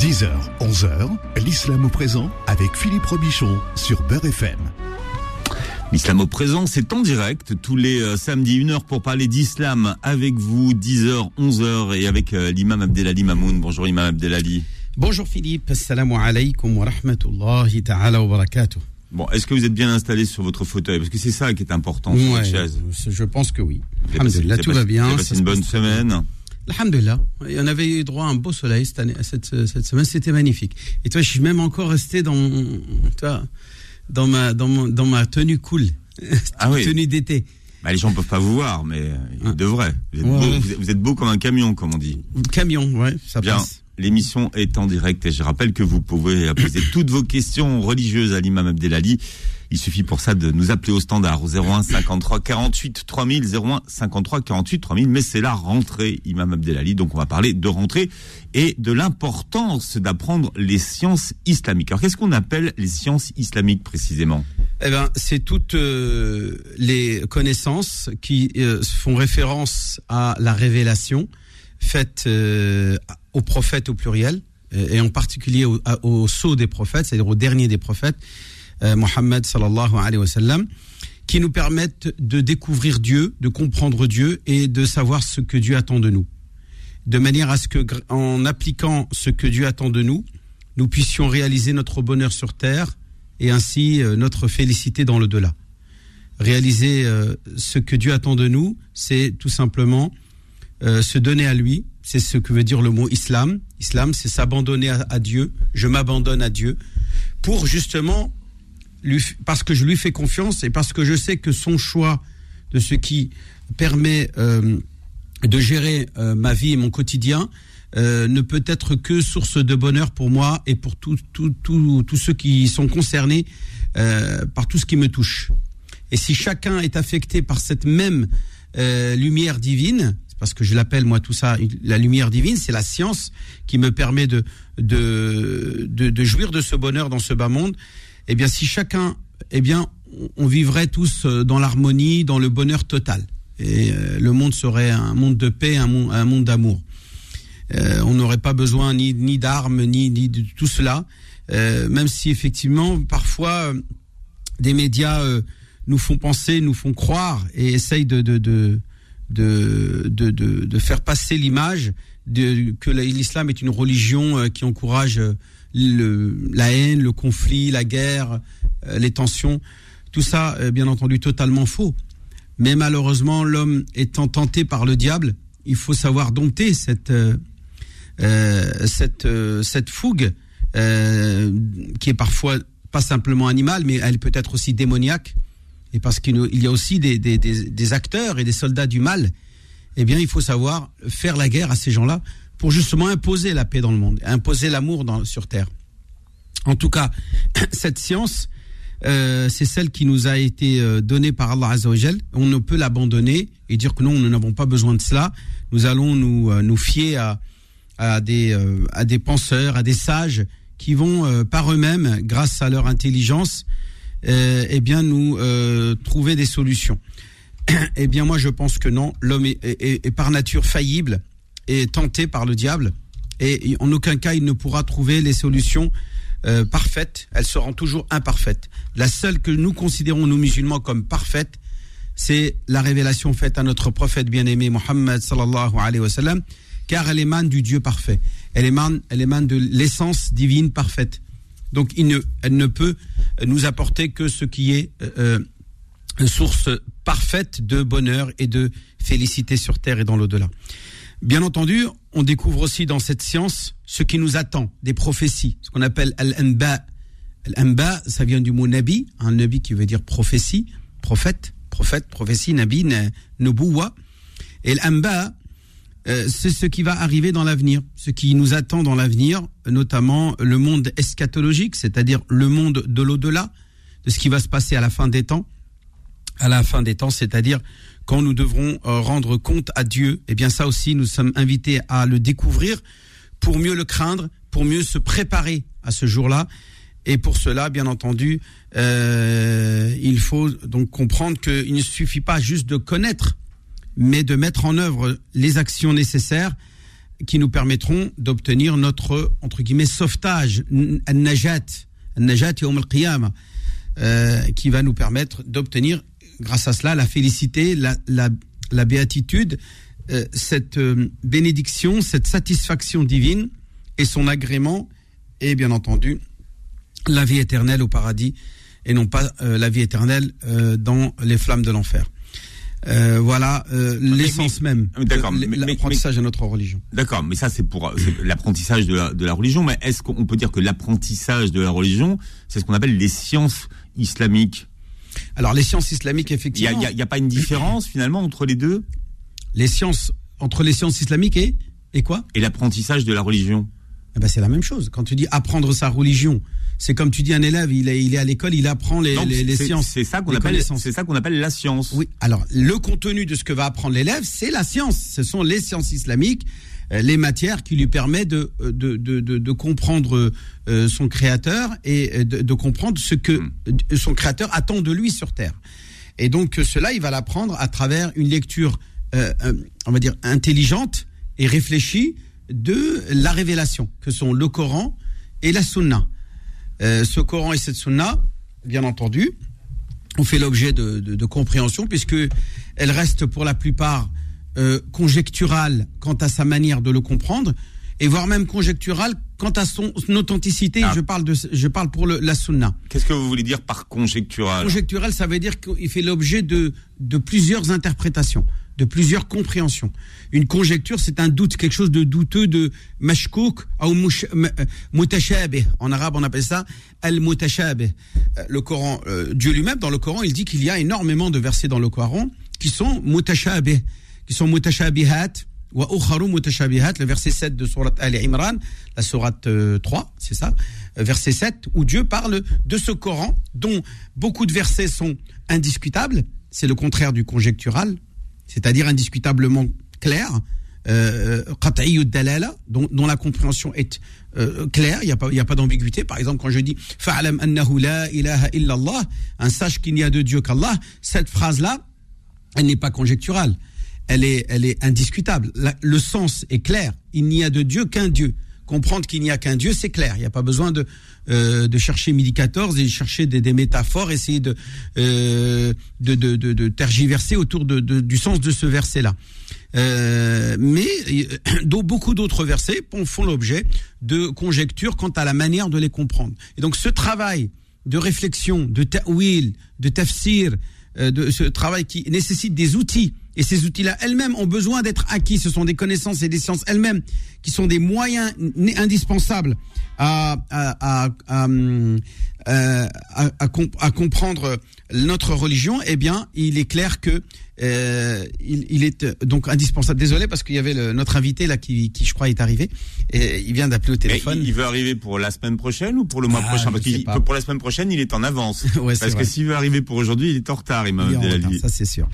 10h, 11h, l'islam au présent avec Philippe Robichon sur Beurre FM. L'islam au présent, c'est en direct tous les euh, samedis, une heure pour parler d'islam avec vous, 10h, 11h et avec euh, l'imam Abdelali Mamoun. Bonjour imam Abdelali. Bonjour Philippe, assalamu alaikum wa rahmatullahi ta'ala wa barakatuh. Bon, est-ce que vous êtes bien installé sur votre fauteuil? Parce que c'est ça qui est important sur Ouais, votre chaise. je pense que oui. Vous tout va bien. Vous avez passé ça une bonne bien. Alhamdulillah. On avait eu droit à un beau soleil cette, année, cette, cette semaine, c'était magnifique. Et toi, je suis même encore resté dans, toi, dans, ma, dans, mon- dans ma tenue cool, Ah oui. tenue d'été. Bah, les gens peuvent pas vous voir, mais ils Ah. devraient. Vous êtes, Ouais. beau, vous êtes- vous êtes beau comme un camion, comme on dit. Camion, ouais, ça Bien. passe. L'émission est en direct et je rappelle que vous pouvez poser toutes vos questions religieuses à l'imam Abdelali. Il suffit pour ça de nous appeler au standard au 01 53 48 3000 01 53 48 3000. Mais c'est la rentrée, imam Abdelali. Donc on va parler de rentrée et de l'importance d'apprendre les sciences islamiques. Alors qu'est-ce qu'on appelle les sciences islamiques précisément? Eh ben, c'est toutes euh, les connaissances qui euh, font référence à la révélation faite euh, aux prophètes au pluriel, et en particulier au, au sceau des prophètes, c'est-à-dire au dernier des prophètes, euh, Mohammed sallallahu alayhi wa sallam, qui nous permettent de découvrir Dieu, de comprendre Dieu et de savoir ce que Dieu attend de nous. De manière à ce que, en appliquant ce que Dieu attend de nous, nous puissions réaliser notre bonheur sur terre et ainsi euh, notre félicité dans le delà. Réaliser euh, ce que Dieu attend de nous, c'est tout simplement se donner à lui. C'est ce que veut dire le mot islam. Islam, c'est s'abandonner à, Dieu. Je m'abandonne à Dieu pour justement parce que je lui fais confiance et parce que je sais que son choix de ce qui permet euh, de gérer euh, ma vie et mon quotidien euh, ne peut être que source de bonheur pour moi et pour tous ceux qui sont concernés par tout ce qui me touche. Et si chacun est affecté par cette même lumière divine, parce que je l'appelle moi tout ça, la lumière divine, c'est la science qui me permet de, de, de, de jouir de ce bonheur dans ce bas monde. Eh bien, si chacun, eh bien, on- vivrait tous euh, dans l'harmonie, dans le bonheur total. Et euh, le monde serait un monde de paix, un monde, un monde d'amour. Euh, on n'aurait pas besoin ni, ni d'armes, ni, ni de tout cela. Euh, même si effectivement, parfois, euh, des médias nous font penser, nous font croire et essayent de, de, de, de, de, de- de faire passer l'image que la- l'islam est une religion euh, qui encourage euh, le, la haine, le conflit, la guerre, euh, les tensions. Tout ça, bien entendu, totalement faux. Mais malheureusement, l'homme étant tenté par le diable, il faut savoir dompter cette, euh, cette, cette fougue euh, qui est parfois pas simplement animale, mais elle peut être aussi démoniaque. Et parce qu'il y a aussi des, acteurs et des soldats du mal, eh bien, il faut savoir faire la guerre à ces gens-là pour justement imposer la paix dans le monde, imposer l'amour sur Terre. En tout cas, cette science, euh, c'est celle qui nous a été euh, donnée par Allah Azzawajal. On ne peut l'abandonner et dire que non, nous n'avons pas besoin de cela. Nous allons nous, euh, fier à, des, penseurs, à des sages qui vont par eux-mêmes, grâce à leur intelligence, euh, eh bien, nous euh, trouver des solutions. eh bien, moi, je pense que non. L'homme est, par nature faillible et tenté par le diable. Et en aucun cas, il ne pourra trouver les solutions euh, parfaites. Elles seront toujours imparfaites. La seule que nous considérons, nous musulmans, comme parfaite, c'est la révélation faite à notre prophète bien-aimé Mohammed sallallahu alayhi wa sallam, car elle émane du Dieu parfait. Elle émane, elle émane de l'essence divine parfaite. Donc, il ne, elle ne peut nous apporter que ce qui est euh, euh, source parfaite de bonheur et de félicité sur terre et dans l'au-delà. Bien entendu, on découvre aussi dans cette science ce qui nous attend, des prophéties, ce qu'on appelle al-anba. Al-anba, ça vient du mot nabi, un nabi qui veut dire prophétie, prophète, prophète, prophétie, nabi, na- nubuwa. Et l'anba, euh, c'est ce qui va arriver dans l'avenir, ce qui nous attend dans l'avenir, notamment le monde eschatologique, c'est-à-dire le monde de l'au-delà, de ce qui va se passer à la fin des temps à la fin des temps, c'est-à-dire quand nous devrons euh, rendre compte à Dieu. Eh bien, ça aussi, nous sommes invités à le découvrir pour mieux le craindre, pour mieux se préparer à ce jour-là. Et pour cela, bien entendu, euh, il faut donc comprendre qu'il ne suffit pas juste de connaître, mais de mettre en œuvre les actions nécessaires qui nous permettront d'obtenir notre entre guillemets sauvetage, najat, najat yawm al-qiyamah, euh, qui va nous permettre d'obtenir grâce à cela la félicité, la, la, la béatitude, euh, cette euh, bénédiction, cette satisfaction divine et son agrément et bien entendu la vie éternelle au paradis et non pas euh, la vie éternelle dans les flammes de l'enfer. Euh, voilà euh, l'essence même de mais- l'apprentissage de notre religion. D'accord, mais ça c'est pour l'apprentissage de la, de la religion. Mais est-ce qu'on peut dire que l'apprentissage de la religion, c'est ce qu'on appelle les sciences islamiques? Alors les sciences islamiques effectivement, il y a- il y a pas une différence finalement entre les deux? Les sciences entre les sciences islamiques et et quoi? Et l'apprentissage de la religion Eh ben, c'est la même chose. Quand tu dis apprendre sa religion, c'est comme tu dis un élève, il est, il est à l'école, il apprend les, Donc, les, sciences. C'est ça qu'on appelle c'est ça qu'on appelle la science. Oui, alors le contenu de ce que va apprendre l'élève, c'est la science. Ce sont les sciences islamiques, euh, les matières qui lui permettent de, euh, de, de, de, de comprendre euh, son créateur et de, de comprendre ce que Hmm. son créateur attend de lui sur Terre. Et donc cela, il va l'apprendre à travers une lecture, euh, on va dire, intelligente et réfléchie de la révélation, que sont le Coran et la Sunna. Euh, ce Coran et cette Sunna, bien entendu, ont fait l'objet de, de, de compréhension puisque elle reste pour la plupart euh, conjecturale quant à sa manière de le comprendre et voire même conjecturale quant à son, son authenticité. Ah. Je parle de, je parle pour le, la sunna. Qu'est-ce que vous voulez dire par conjectural? Conjectural, ça veut dire qu'il fait l'objet de, de plusieurs interprétations, de plusieurs compréhensions. Une conjecture, c'est un doute, quelque chose de douteux, de mashkouk ou euh, mutashabih. En arabe, on appelle ça al-mutashabih. Euh, Le Coran, euh, Dieu lui-même, dans le Coran, il dit qu'il y a énormément de versets dans le Coran qui sont mutashabih, qui sont mutashabihat, wa mutashabihat, le verset 7 de Surat Ali Imran, la Surat 3, c'est ça, verset 7, où Dieu parle de ce Coran, dont beaucoup de versets sont indiscutables, c'est le contraire du conjectural, c'est-à-dire indiscutablement clair, euh, dont, dont la compréhension est euh, claire, il n'y a pas, pas d'ambiguïté. Par exemple, quand je dis fa'alam annahu la ilaha illallah, un sache qu'il n'y a de Dieu qu'Allah, cette phrase-là, elle n'est pas conjecturale, elle est, indiscutable. Le sens est clair. Il n'y a de Dieu qu'un Dieu. Comprendre qu'il n'y a qu'un Dieu, c'est clair. Il n'y a pas besoin de, euh, de chercher midi 14 et de chercher des, métaphores, essayer de, euh, de, de, de, tergiverser autour de, du sens de ce verset-là. Euh, mais euh, beaucoup d'autres versets font- font l'objet de conjectures quant à la manière de les comprendre. Et donc ce travail de réflexion, de ta'wil, de tafsir, euh, de ce travail qui nécessite des outils. Et ces outils-là elles-mêmes ont besoin d'être acquis. Ce sont des connaissances et des sciences elles-mêmes qui sont des moyens indispensables à, à, à, hum, euh, à comprendre notre religion. Eh bien, il est clair que euh, il, il est euh, donc indispensable. Désolé parce qu'il y avait le- notre invité là qui, qui, je crois, est arrivé et il vient d'appeler au téléphone. il, il veut arriver pour la semaine prochaine ou pour le mois Ah, prochain? Parce pas. pour la semaine prochaine, il est en avance. Ouais, Parce vrai. que s'il veut arriver pour aujourd'hui, il est en retard, Imam Il est en retard, ça c'est sûr.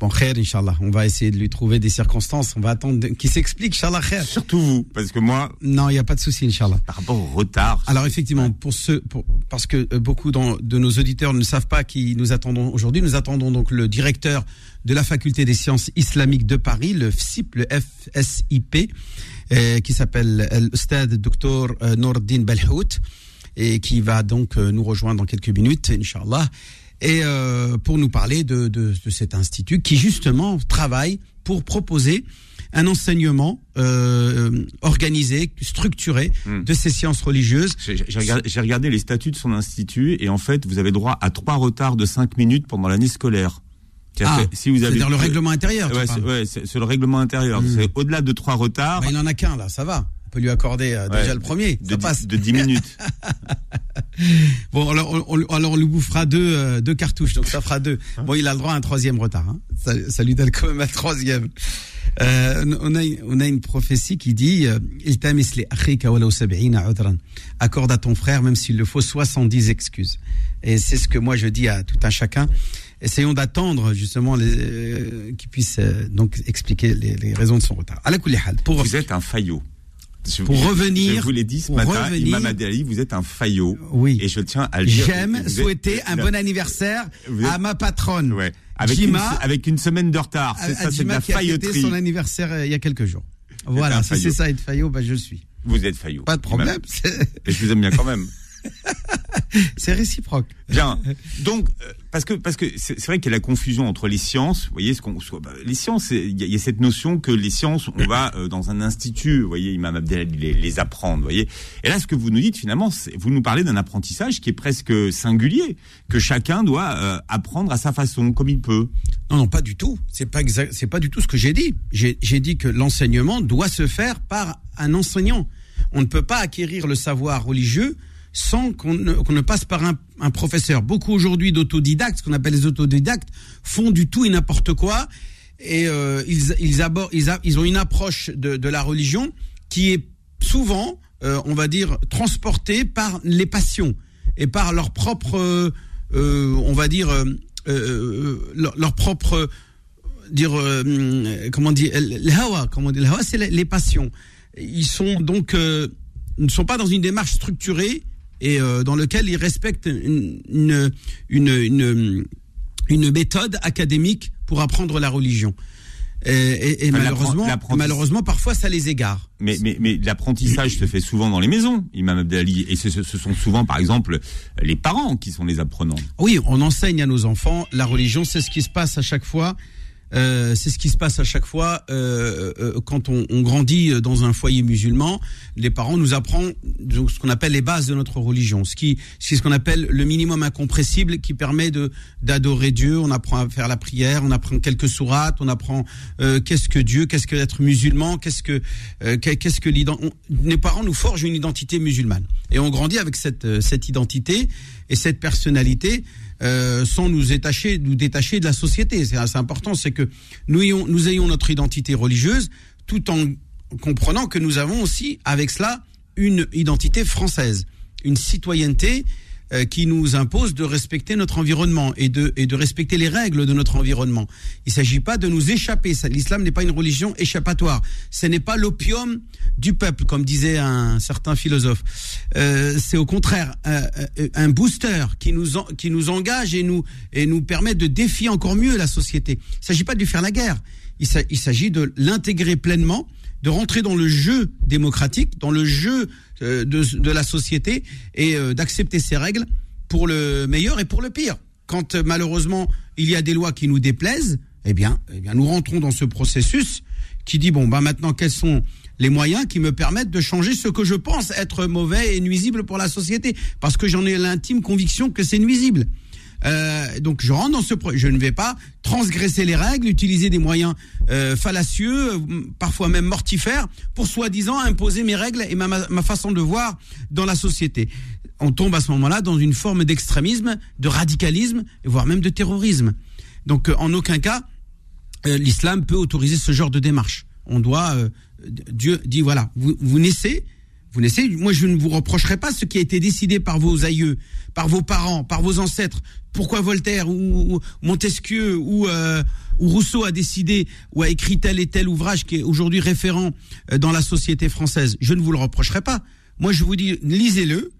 Bon, khair, Inch'Allah. On va essayer de lui trouver des circonstances. On va attendre qu'il s'explique, Inch'Allah, khair. Surtout vous, parce que moi, Non, il n'y a pas de souci, Inch'Allah. par rapport au retard, Alors effectivement, pour ceux, pour, parce que euh, beaucoup dans- de nos auditeurs ne savent pas qui nous attendons aujourd'hui, nous attendons donc le directeur de la faculté des sciences islamiques de Paris, le FSIP, le FSIP, euh, qui s'appelle euh, Stade Dr euh, Nourdin Belhout, et qui va donc nous rejoindre dans quelques minutes, Inch'Allah, et euh, pour nous parler de, de, de cet institut qui justement travaille pour proposer un enseignement euh, organisé, structuré Hmm. de ces sciences religieuses. j'ai regardé, les statuts de son institut et en fait, vous avez droit à trois retards de 5 minutes pendant l'année scolaire. Ah, si vous avez c'est-à-dire le règlement intérieur. Ouais, c'est ouais, le règlement intérieur. Hmm. C'est au-delà de trois retards Bah, il en a qu'un là, ça va. On peut lui accorder euh, Ouais. déjà le premier, de, ça passe. de 10 minutes. Bon, alors on, alors on lui bouffera deux, euh, deux cartouches, donc ça fera deux. Bon, il a le droit à un troisième retard. Hein. Ça, ça lui donne quand même un troisième. Euh, on, a, on a une prophétie qui dit euh. Accorde à ton frère, même s'il le faut, 70 excuses. Et c'est ce que moi je dis à tout un chacun. Essayons d'attendre justement les, euh, qu'il puisse euh, donc expliquer les, les raisons de son retard. À la pour Vous êtes un faillot. Je- Pour je- revenir- je vous l'ai dit ce matin, revenir- Imam vous êtes un faillot. Oui. Et je tiens à le dire. J'aime êtes- souhaiter un bon anniversaire êtes- à ma patronne. Ouais. Avec, une, Jima, avec une semaine de retard. C'est ça, c'est de la qui a fêté failloterie. son anniversaire euh, il y a quelques jours. Voilà, si c'est ça être faillot, bah je suis. Vous êtes faillot. Pas de problème, Et je vous aime bien quand même. c'est réciproque. Bien. Donc, euh, parce que parce que c'est vrai qu'il y a la confusion entre les sciences. Vous voyez, ce qu'on, bah, les sciences, il y, a- il y a cette notion que les sciences, on va euh, dans un institut. Vous voyez, Imam Abdelali les, les apprendre. Vous voyez. Et là, ce que vous nous dites finalement, c'est- vous nous parlez d'un apprentissage qui est presque singulier, que chacun doit euh, apprendre à sa façon, comme il peut. Non, non, pas du tout. C'est pas exact, c'est pas du tout ce que j'ai dit. J'ai dit que l'enseignement doit se faire par un enseignant. On ne peut pas acquérir le savoir religieux sans qu'on ne, passe par un, professeur. Beaucoup aujourd'hui d'autodidactes, ce qu'on appelle les autodidactes, font du tout et n'importe quoi. Et euh, ils, abordent, ils, ont une approche de, la religion qui est souvent, euh, on va dire, transportée par les passions et par leur propre, euh, on va dire, leur, leur propre, dire, comment dire, le hawa, comment dire, c'est les, passions. Ils sont donc, ne sont pas dans une démarche structurée et euh, dans lequel ils respectent une, une, une, une, une méthode académique pour apprendre la religion. Et, et- et Enfin, malheureusement, malheureusement, parfois, ça les égare. Mais, mais, mais l'apprentissage se fait souvent dans les maisons, Imam Abdelali. Et ce ce sont souvent, par exemple, les parents qui sont les apprenants. Oui, on enseigne à nos enfants la religion, c'est ce qui se passe à chaque fois. Euh, c'est ce qui se passe à chaque fois euh, euh, quand on, on grandit dans un foyer musulman. Les parents nous apprennent donc, ce qu'on appelle les bases de notre religion, ce qui c'est ce qu'on appelle le minimum incompressible qui permet de d'adorer Dieu. On apprend à faire la prière, on apprend quelques sourates, on apprend euh, qu'est-ce que Dieu, qu'est-ce que d'être musulman, qu'est-ce que euh, qu'est- qu'est-ce que l'ident- on- Les parents nous forgent une identité musulmane et on grandit avec cette euh, cette identité et cette personnalité euh, sans nous détacher, de la société. C'est assez important, c'est que nous ayons, notre identité religieuse, tout en comprenant que nous avons aussi, avec cela, une identité française, une citoyenneté qui nous impose de respecter notre environnement et de, et de respecter les règles de notre environnement. Il ne s'agit pas de nous échapper. L'islam n'est pas une religion échappatoire. Ce n'est pas l'opium du peuple, comme disait un certain philosophe. Euh, c'est au contraire euh, euh, un booster qui nous, qui nous engage et nous, et nous permet de défier encore mieux la société. Il ne s'agit pas de lui faire la guerre. Il s'agit de l'intégrer pleinement, de rentrer dans le jeu démocratique, dans le jeu euh, de, la société et euh, d'accepter ses règles pour le meilleur et pour le pire. Quand euh, malheureusement il y a des lois qui nous déplaisent, eh bien, eh bien nous rentrons dans ce processus qui dit bon bah maintenant quels sont les moyens qui me permettent de changer ce que je pense être mauvais et nuisible pour la société? Parce que j'en ai l'intime conviction que c'est nuisible. Euh, donc je rentre dans ce. Je ne vais pas transgresser les règles, utiliser des moyens euh, fallacieux, euh, parfois même mortifères, pour soi-disant imposer mes règles et ma, ma, ma façon de voir dans la société. On tombe à ce moment-là dans une forme d'extrémisme, de radicalisme, voire même de terrorisme. Donc euh, en aucun cas, euh, l'islam peut autoriser ce genre de démarche. On doit, euh, Dieu dit voilà, vous, vous naissez, vous naissez. Moi, je ne vous reprocherai pas ce qui a été décidé par vos aïeux, par vos parents, par vos ancêtres. Pourquoi Voltaire ou, Montesquieu ou, euh, ou Rousseau a décidé ou a écrit tel et tel ouvrage qui est aujourd'hui référent euh, dans la société française? Je ne vous le reprocherai pas. Moi, je vous dis, lisez-le.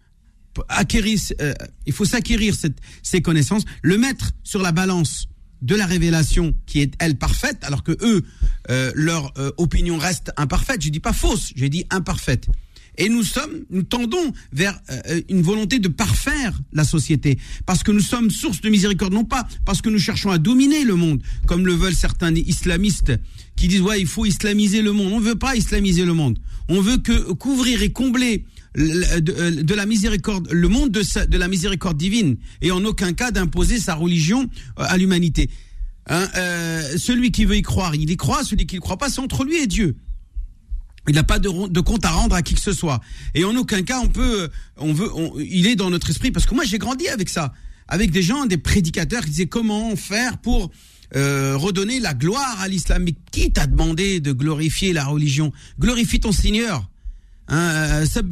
Acquérir, euh, il faut s'acquérir ces connaissances, le mettre sur la balance de la révélation qui est elle parfaite, alors que eux, euh, leur euh, opinion reste imparfaite. Je dis pas fausse, j'ai dit imparfaite. Et nous sommes, nous tendons vers euh, une volonté de parfaire la société, parce que nous sommes source de miséricorde, non pas parce que nous cherchons à dominer le monde, comme le veulent certains islamistes qui disent ouais il faut islamiser le monde. On ne veut pas islamiser le monde. On veut que couvrir et combler de, de la miséricorde, le monde de, la miséricorde divine, et en aucun cas d'imposer sa religion à l'humanité. Hein, euh, celui qui veut y croire, il y croit. Celui qui ne croit pas, c'est entre lui et Dieu. Il n'a pas de, compte à rendre à qui que ce soit. Et en aucun cas, on peut, on veut, on, il est dans notre esprit parce que moi j'ai grandi avec ça, avec des gens, des prédicateurs qui disaient comment faire pour euh, redonner la gloire à l'islam. Mais qui t'a demandé de glorifier la religion? Glorifie ton Seigneur. Hein, euh, euh,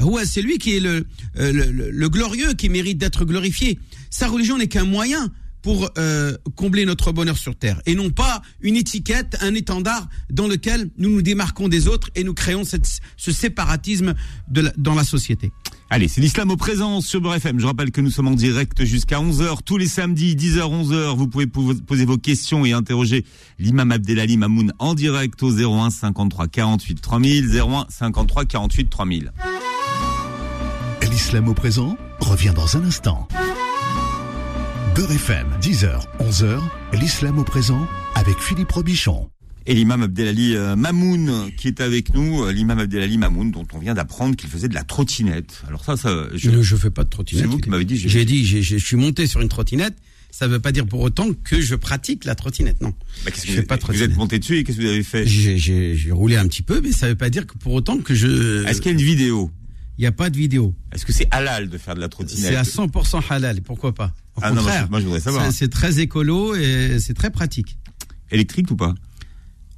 euh, c'est lui qui est le, le, le glorieux qui mérite d'être glorifié. Sa religion n'est qu'un moyen pour euh, combler notre bonheur sur terre et non pas une étiquette, un étendard dans lequel nous nous démarquons des autres et nous créons cette, ce séparatisme de la- dans la société. Allez, c'est l'islam au présent sur Beurre FM. Je rappelle que nous sommes en direct jusqu'à 11h tous les samedis, 10h, 11h. Vous pouvez pou- poser vos questions et interroger l'imam Abdelali Mamoun en direct au 01 53 48 3000, 01 53 48 3000. L'islam au présent revient dans un instant. Beurre FM, 10h, 11h, l'islam au présent avec Philippe Robichon. Et l'imam Abdelali euh, Mamoun qui est avec nous, euh, l'imam Abdelali Mamoun dont on vient d'apprendre qu'il faisait de la trottinette. Alors ça, ça je- ne fais pas de trottinette. C'est vous qui m'avez dit, j'ai- J'ai dit, je suis monté sur une trottinette. Ça ne veut pas dire pour autant que je pratique la trottinette, non. Bah, qu'est-ce que je vous, fais pas de vous êtes monté dessus et qu'est-ce que vous avez fait? J'ai- J'ai j'ai roulé un petit peu, mais ça ne veut pas dire que pour autant que je. Est-ce qu'il y a une vidéo? Il n'y a pas de vidéo. Est-ce que c'est halal de faire de la trottinette? C'est à 100% halal. et Pourquoi pas? Au Ah non, moi, contraire, je- moi, je voudrais savoir. c'est- très écolo et c'est très pratique. Électrique ou pas?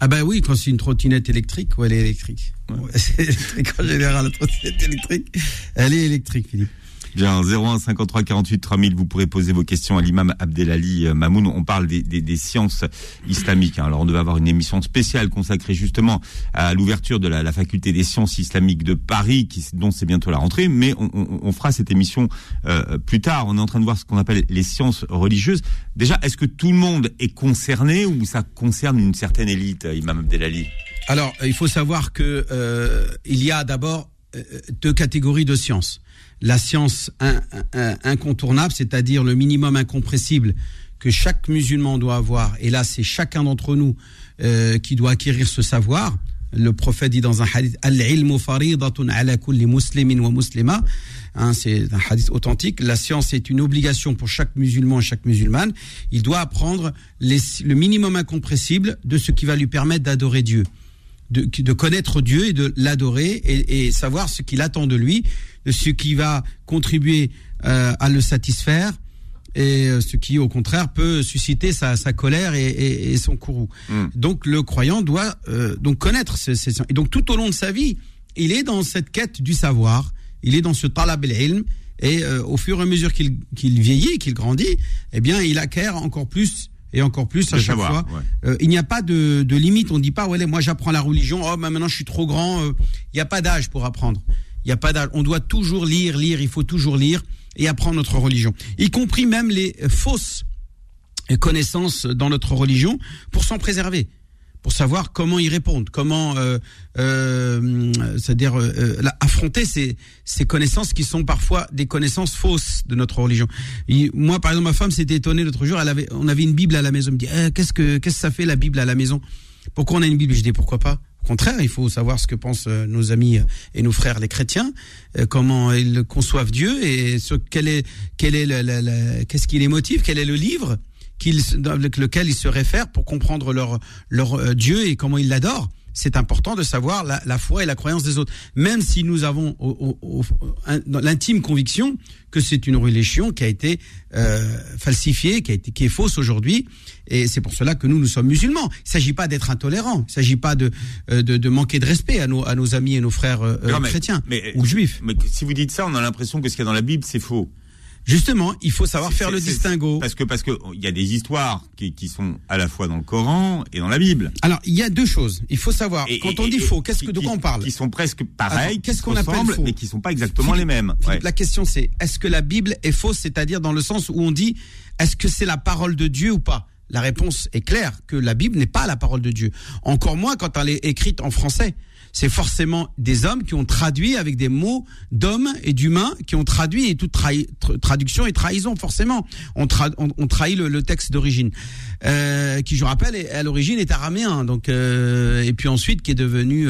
Ah bah oui, quand c'est une trottinette électrique, ou elle est électrique. Ouais. Ouais, c'est électrique en général, la trottinette électrique. Elle est électrique, Philippe. Bien, 01 53 48 3000, vous pourrez poser vos questions à l'imam Abdelali euh, Mamoun. On parle des, des, des sciences islamiques. hein. Alors, on devait avoir une émission spéciale consacrée justement à l'ouverture de la, la faculté des sciences islamiques de Paris, qui, dont c'est bientôt la rentrée. Mais on, on- on fera cette émission euh, plus tard. On est en train de voir ce qu'on appelle les sciences religieuses. Déjà, est-ce que tout le monde est concerné ou ça concerne une certaine élite, euh, imam Abdelali? Alors, il faut savoir que euh, il y a d'abord euh, deux catégories de sciences. La science in- in- incontournable, c'est-à-dire le minimum incompressible que chaque musulman doit avoir. Et là, c'est chacun d'entre nous euh, qui doit acquérir ce savoir. Le prophète dit dans un hadith Al-ilmu faridatun ala kulli muslimin wa muslima. Hein, c'est un hadith authentique. La science est une obligation pour chaque musulman et chaque musulmane. Il doit apprendre le minimum incompressible de ce qui va lui permettre d'adorer Dieu de, de connaître Dieu et de l'adorer et, et savoir ce qu'il attend de lui, ce qui va contribuer euh, à le satisfaire et euh, ce qui au contraire peut susciter sa, sa colère et, et- et son courroux. Mm. Donc le croyant doit euh, donc connaître ces, ces- et donc tout au long de sa vie, il est dans cette quête du savoir, il est dans ce talab el-ilm et euh, au fur et à mesure qu'il qu'il vieillit, qu'il grandit, eh bien il acquiert encore plus et encore plus à chaque savoir, fois. ouais. Euh, il n'y a pas de, de limite. On ne dit pas, ouais, moi j'apprends la religion. Oh, bah, maintenant je suis trop grand. euh, Il n'y a pas d'âge pour apprendre. Il n'y a pas d'âge. On doit toujours lire, lire. Il faut toujours lire et apprendre notre religion, y compris même les fausses connaissances dans notre religion, pour s'en préserver, pour savoir comment y répondre, comment, euh, euh, c'est-à-dire euh, affronter ces, ces connaissances qui sont parfois des connaissances fausses de notre religion. Moi, par exemple, ma femme s'était étonnée l'autre jour. Elle avait, on avait une Bible à la maison. Elle me dit, Eh, qu'est-ce que, qu'est-ce que ça fait la Bible à la maison? Pourquoi on a une Bible? Je dis, pourquoi pas? Au contraire, il faut savoir ce que pensent nos amis et nos frères les chrétiens, comment ils conçoivent Dieu et ce, quel est, quel est qu'est-ce qui les motive, quel est le livre avec lequel ils se réfèrent pour comprendre leur, leur euh, Dieu et comment ils l'adorent. C'est important de savoir la, la foi et la croyance des autres, même si nous avons au- au- au- un- dans l'intime conviction que c'est une religion qui a été euh, falsifiée, qui a été qui est fausse aujourd'hui, et c'est pour cela que nous nous sommes musulmans. Il ne s'agit pas d'être intolérant, il ne s'agit pas de, euh, de de manquer de respect à nos à nos amis et nos frères euh, Non, mais- chrétiens mais- ou juifs. Mais si vous dites ça, on a l'impression que ce qu'il y a dans la Bible, c'est faux. Justement, il faut savoir faire le distinguo. Parce que parce que il y a des histoires qui, qui sont à la fois dans le Coran et dans la Bible. Alors, il y a deux choses. Il faut savoir, Et- quand on dit et- faux, qu'est-ce que, de quoi on parle Qui sont presque pareils, qu'est-ce qui qu'on appelle faux mais qui sont pas exactement Philippe, les mêmes. Philippe, Ouais. La question c'est, est-ce que la Bible est fausse, c'est-à-dire dans le sens où on dit, est-ce que c'est la parole de Dieu ou pas? La réponse est claire, que la Bible n'est pas la parole de Dieu. Encore moins quand elle est écrite en français. C'est forcément des hommes qui ont traduit avec des mots d'hommes et d'humains qui ont traduit et toute traduction et trahison forcément. On, tra- on, on trahit le, texte d'origine, euh, qui je rappelle est- à l'origine est araméen, donc euh, et puis ensuite qui est devenu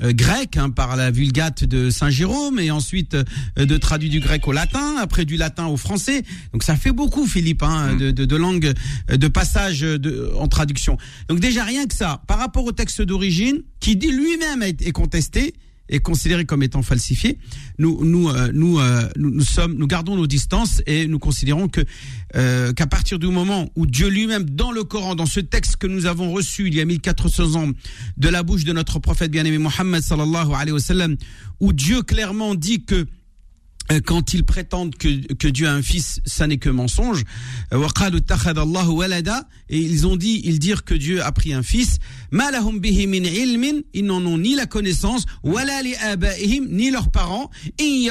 euh, euh, grec hein, par la Vulgate de Saint Jérôme et ensuite euh, de traduit du grec au latin, après du latin au français. Donc ça fait beaucoup, Philippe, hein, Mm. de, de, de langue, euh, de passage de, en traduction. Donc déjà rien que ça, par rapport au texte d'origine, qui dit lui-même est, est contesté est considéré comme étant falsifié. Nous, nous, euh, nous, euh, nous, sommes, nous gardons nos distances et nous considérons que euh, qu'à partir du moment où Dieu lui-même, dans le Coran, dans ce texte que nous avons reçu il y a 1400 ans de la bouche de notre prophète bien-aimé Mohammed sallallahu où Dieu clairement dit que euh, quand ils prétendent que, que, Dieu a un fils, ça n'est que mensonge. Euh, et ils ont dit, ils dirent que Dieu a pris un fils. Ils n'en ont ni la connaissance, ni leurs parents. Ils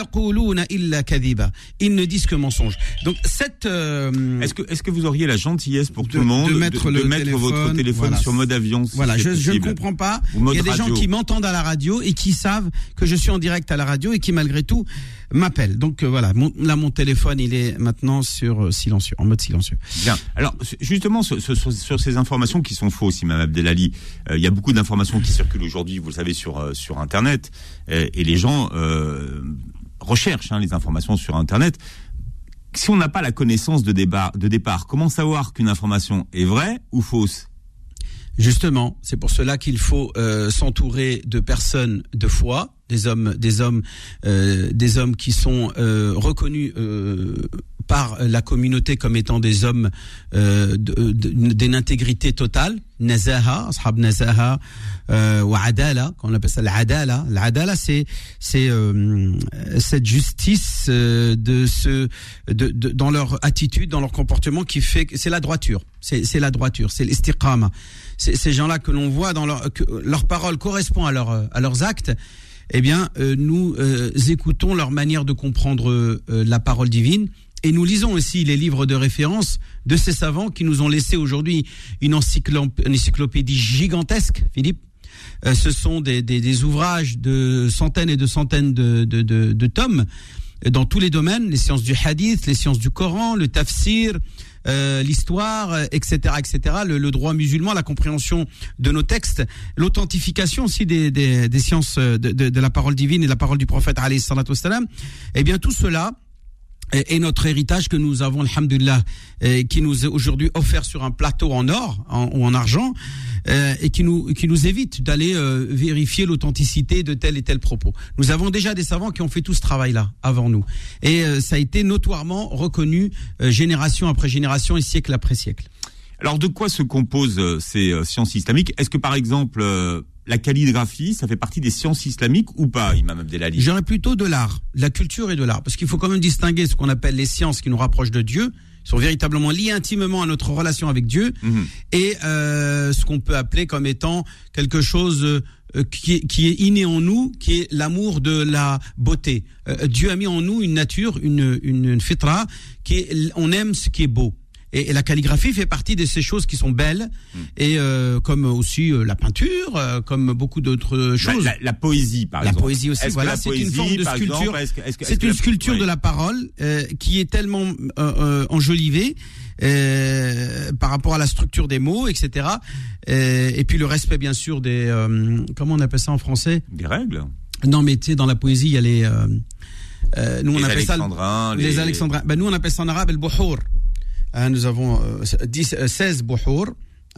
ne disent que mensonge. Donc cette. Euh, est-ce que est-ce que vous auriez la gentillesse pour tout le monde de mettre, votre téléphone sur mode avion Voilà, je, je ne comprends pas. Il y a des gens qui m'entendent à la radio et qui savent que je suis en direct à la radio et qui malgré tout m'appellent. Donc euh, voilà, mon- là mon téléphone il est maintenant sur euh, silencieux, en mode silencieux. Bien. Alors, justement, sur, sur- sur- sur ces informations qui sont fausses, Imam Abdelali, euh, il y a beaucoup d'informations qui circulent aujourd'hui, vous le savez, sur, sur Internet, et les gens recherchent hein, les informations sur Internet. Si on n'a pas la connaissance de, débat, de départ, comment savoir qu'une information est vraie ou fausse? Justement, c'est pour cela qu'il faut euh, s'entourer de personnes de foi, des hommes, des hommes, euh, des hommes qui sont euh, reconnus euh, par la communauté comme étant des hommes euh, d'une intégrité totale. Nazaha, ashab nazaha, euh, ou adala, qu'on appelle ça l'adala. L'adala, c'est c'est euh, cette justice de ce de, de- dans leur attitude, dans leur comportement qui fait c'est la droiture. C'est la droiture, c'est l'istiqama. Ces gens-là que l'on voit dans leur que leur parole correspond à leur à leurs actes. Eh bien, euh, nous euh, écoutons leur manière de comprendre euh, la parole divine et nous lisons aussi les livres de référence de ces savants qui nous ont laissé aujourd'hui une, encyclop- une encyclopédie gigantesque, Philippe. Ce sont des, ouvrages de centaines et de centaines de, de- de- tomes dans tous les domaines, les sciences du hadith, les sciences du Coran, le tafsir, euh, l'histoire, euh, etc., etc., le, le droit musulman, la compréhension de nos textes, l'authentification aussi des, des, des sciences euh, de, de- de la parole divine et de la parole du prophète, alayhi salatu wassalam. Eh bien, tout cela est notre héritage que nous avons, alhamdulillah, qui nous est aujourd'hui offert sur un plateau en or ou en argent, euh, et qui nous, qui nous évite d'aller euh, vérifier l'authenticité de tel et tel propos. Nous avons déjà des savants qui ont fait tout ce travail-là avant nous. Et euh, ça a été notoirement reconnu génération après génération et siècle après siècle. Alors, de quoi se composent ces sciences islamiques Est-ce que, par exemple, la calligraphie, ça fait partie des sciences islamiques ou pas, Imam Abdelali? J'aurais plutôt de l'art, de la culture et de l'art, parce qu'il faut quand même distinguer ce qu'on appelle les sciences qui nous rapprochent de Dieu, sont véritablement liées intimement à notre relation avec Dieu, Mhm. et euh, ce qu'on peut appeler comme étant quelque chose euh, qui, est, qui est inné en nous, qui est l'amour de la beauté. Euh, Dieu a mis en nous une nature, une, une, une fitra, qui est, on aime ce qui est beau. Et, et la calligraphie fait partie de ces choses qui sont belles, et euh, comme aussi euh, la peinture, euh, comme beaucoup d'autres la, choses. la- la poésie, par La exemple. poésie aussi, voilà, la c'est une forme de sculpture. C'est une la- sculpture oui. de la parole euh, qui est tellement euh, euh, enjolivée euh, par rapport à la structure des mots, etc. Euh, et puis le respect, bien sûr, des euh, comment on appelle ça en français? Des règles Non, mais tu sais, dans la poésie, il y a les nous on Les appelle ça le- alexandrins, les, les- alexandrins. Ben, nous on appelle ça en arabe. Hein, nous avons euh, 10, euh, 16 buhour.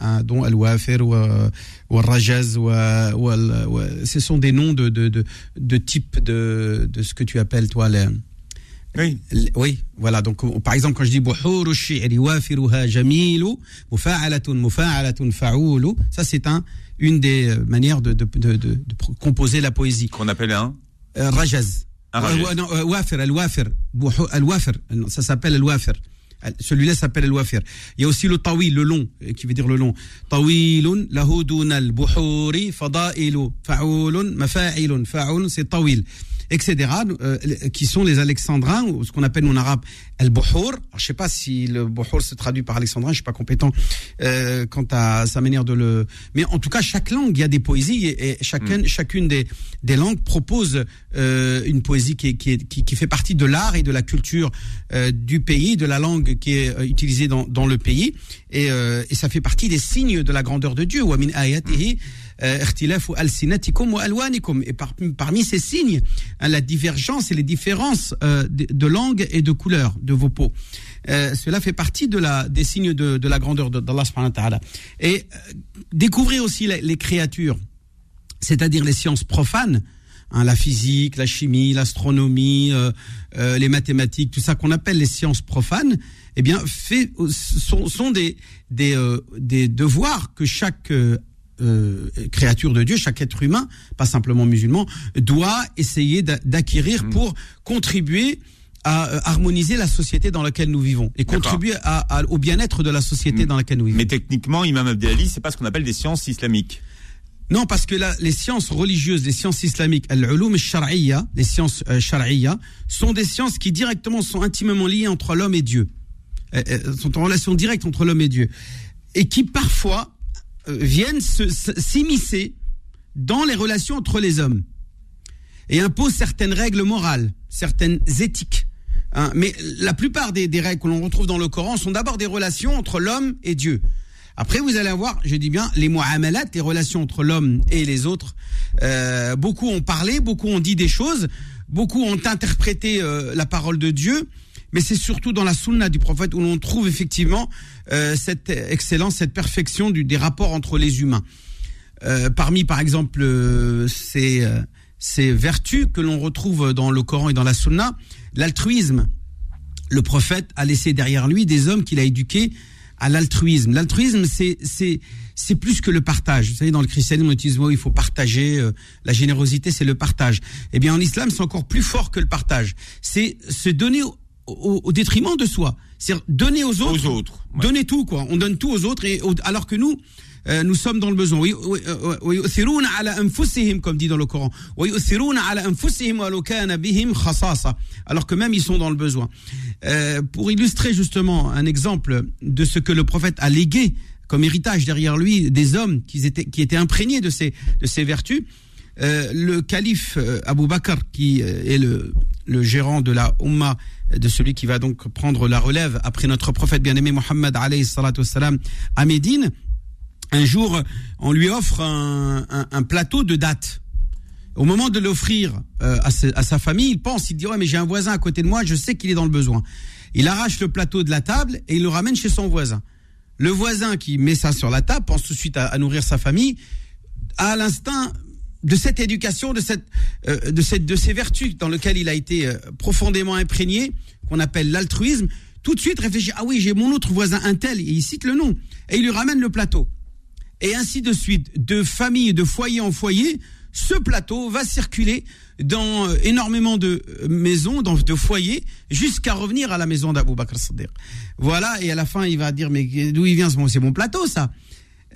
Hein, dont Al-Wafir Al-Rajaz ce sont des noms de, de, de, de type de, de ce que tu appelles toi les, Oui. Oui, voilà. Donc, par exemple, quand je dis buhuru shi'ri wafiruha jamilu, mufa'alatun mufa'alatun fa'ulu, ça c'est un une des euh, manières de, de, de, de, de pro- composer la poésie. Qu'on appelle un Euh, rajaz. Un rajaz. Euh, non, euh, wafir, al-wafir. Al-wafir. Ça s'appelle al-wafir. Celui-là s'appelle al-wafir. Il y a aussi le tawil, le long, euh, qui veut dire le long. Tawilun lahudun al-buhuri fada'ilu fa'ulun mafa'ilun fa'ulun, c'est tawil etc., euh, qui sont les alexandrins, ou ce qu'on appelle en arabe al-buhur. Je sais pas si le buhur se traduit par alexandrin, je suis pas compétent euh, quant à sa manière de le... Mais en tout cas, chaque langue, il y a des poésies, et, et chacune, chacune des, des langues propose euh, une poésie qui, qui, est- qui, qui fait partie de l'art et de la culture du pays, de la langue langue qui est euh, utilisée dans, dans le pays. Et, euh, et, ça fait partie des signes de la grandeur de Dieu. Euh, et par, parmi ces signes, hein, la divergence et les différences euh, de, de, langue et de couleur de vos peaux. Euh, cela fait partie de la, des signes de, de la grandeur d'Allah subhanahu wa Et euh, découvrir aussi les, les créatures, c'est-à-dire les sciences profanes, hein, la physique, la chimie, l'astronomie, euh, euh, les mathématiques, tout ça qu'on appelle les sciences profanes, eh bien, fait, sont, sont des, des, euh, des devoirs que chaque euh, euh, créature de Dieu, chaque être humain, pas simplement musulman, doit essayer d'acquérir mm. pour contribuer à euh, harmoniser la société dans laquelle nous vivons et contribuer à, au bien-être de la société mm. dans laquelle nous vivons. Mais techniquement, Imam Abdelali, c'est pas ce qu'on appelle des sciences islamiques. Non, parce que là, les sciences religieuses, les sciences islamiques, les sciences euh, sont des sciences qui directement sont intimement liées entre l'homme et Dieu. sont en relation directe entre l'homme et Dieu. Et qui parfois euh, viennent s'immiscer dans les relations entre les hommes et imposent certaines règles morales, certaines éthiques. Hein. Mais la plupart des, règles que l'on retrouve dans le Coran sont d'abord des relations entre l'homme et Dieu. Après, vous allez avoir, je dis bien, les mu'amalat, les relations entre l'homme et les autres. Euh, beaucoup ont parlé, beaucoup ont dit des choses, beaucoup ont interprété euh, la parole de Dieu, mais c'est surtout dans la sunna du prophète où l'on trouve effectivement euh, cette excellence, cette perfection des rapports entre les humains. Parmi, par exemple, ces, ces vertus que l'on retrouve dans le Coran et dans la sunna, l'altruisme. Le prophète a laissé derrière lui des hommes qu'il a éduqués à l'altruisme. L'altruisme, c'est c'est c'est plus que le partage. Vous savez, dans le christianisme, on utilise il faut partager. la générosité, c'est le partage. Eh bien, en islam, c'est encore plus fort que le partage. C'est se donner au, détriment de soi. C'est donner aux autres. Aux autres. Donner tout, quoi. On donne tout aux autres, et alors que nous, euh, nous sommes dans le besoin. comme dit dans le Coran. Alors que même ils sont dans le besoin. Euh, pour illustrer justement un exemple de ce que le prophète a légué comme héritage derrière lui des hommes qui étaient, qui étaient imprégnés de ces, de ces vertus, euh, le calife Abu Bakr, qui est le, le gérant de la Ummah de celui qui va donc prendre la relève après notre prophète bien-aimé Mohammed à Médine, un jour, on lui offre un, plateau de dates. Au moment de l'offrir euh, à, sa famille, il pense, il dit, ouais, mais j'ai un voisin à côté de moi, je sais qu'il est dans le besoin. Il arrache le plateau de la table et il le ramène chez son voisin. Le voisin qui met ça sur la table pense tout de suite à, nourrir sa famille. À l'instinct, de cette éducation, de cette, euh, de cette, de ces vertus dans lesquelles il a été euh, profondément imprégné, qu'on appelle l'altruisme, tout de suite réfléchit ah oui j'ai mon autre voisin un tel et il cite le nom et il lui ramène le plateau et ainsi de suite de famille de foyer en foyer ce plateau va circuler dans euh, énormément de maisons, dans de foyers, jusqu'à revenir à la maison d'Abou Bakr Sadr. Voilà, et à la fin, il va dire, mais d'où il vient C'est mon plateau, ça.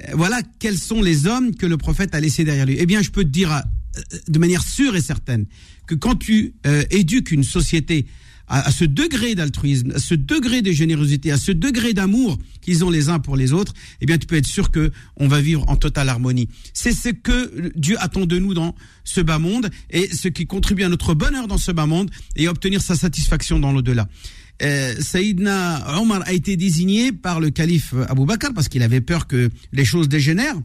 Euh, voilà quels sont les hommes que le prophète a laissés derrière lui. Eh bien, je peux te dire euh, de manière sûre et certaine que quand tu euh, éduques une société à, ce degré d'altruisme, à ce degré de générosité, à ce degré d'amour qu'ils ont les uns pour les autres, eh bien, tu peux être sûr que on va vivre en totale harmonie. C'est ce que Dieu attend de nous dans ce bas monde et ce qui contribue à notre bonheur dans ce bas monde et obtenir sa satisfaction dans l'au-delà euh, Saïdna Omar a été désigné par le calife Abou Bakr parce qu'il avait peur que les choses dégénèrent.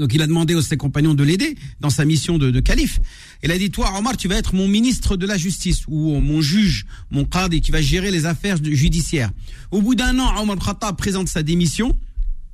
Donc il a demandé à ses compagnons de l'aider dans sa mission de, calife. Il a dit, toi Omar, tu vas être mon ministre de la justice ou mon juge, mon qadi qui va gérer les affaires judiciaires. Au bout d'un an, Omar Khattab présente sa démission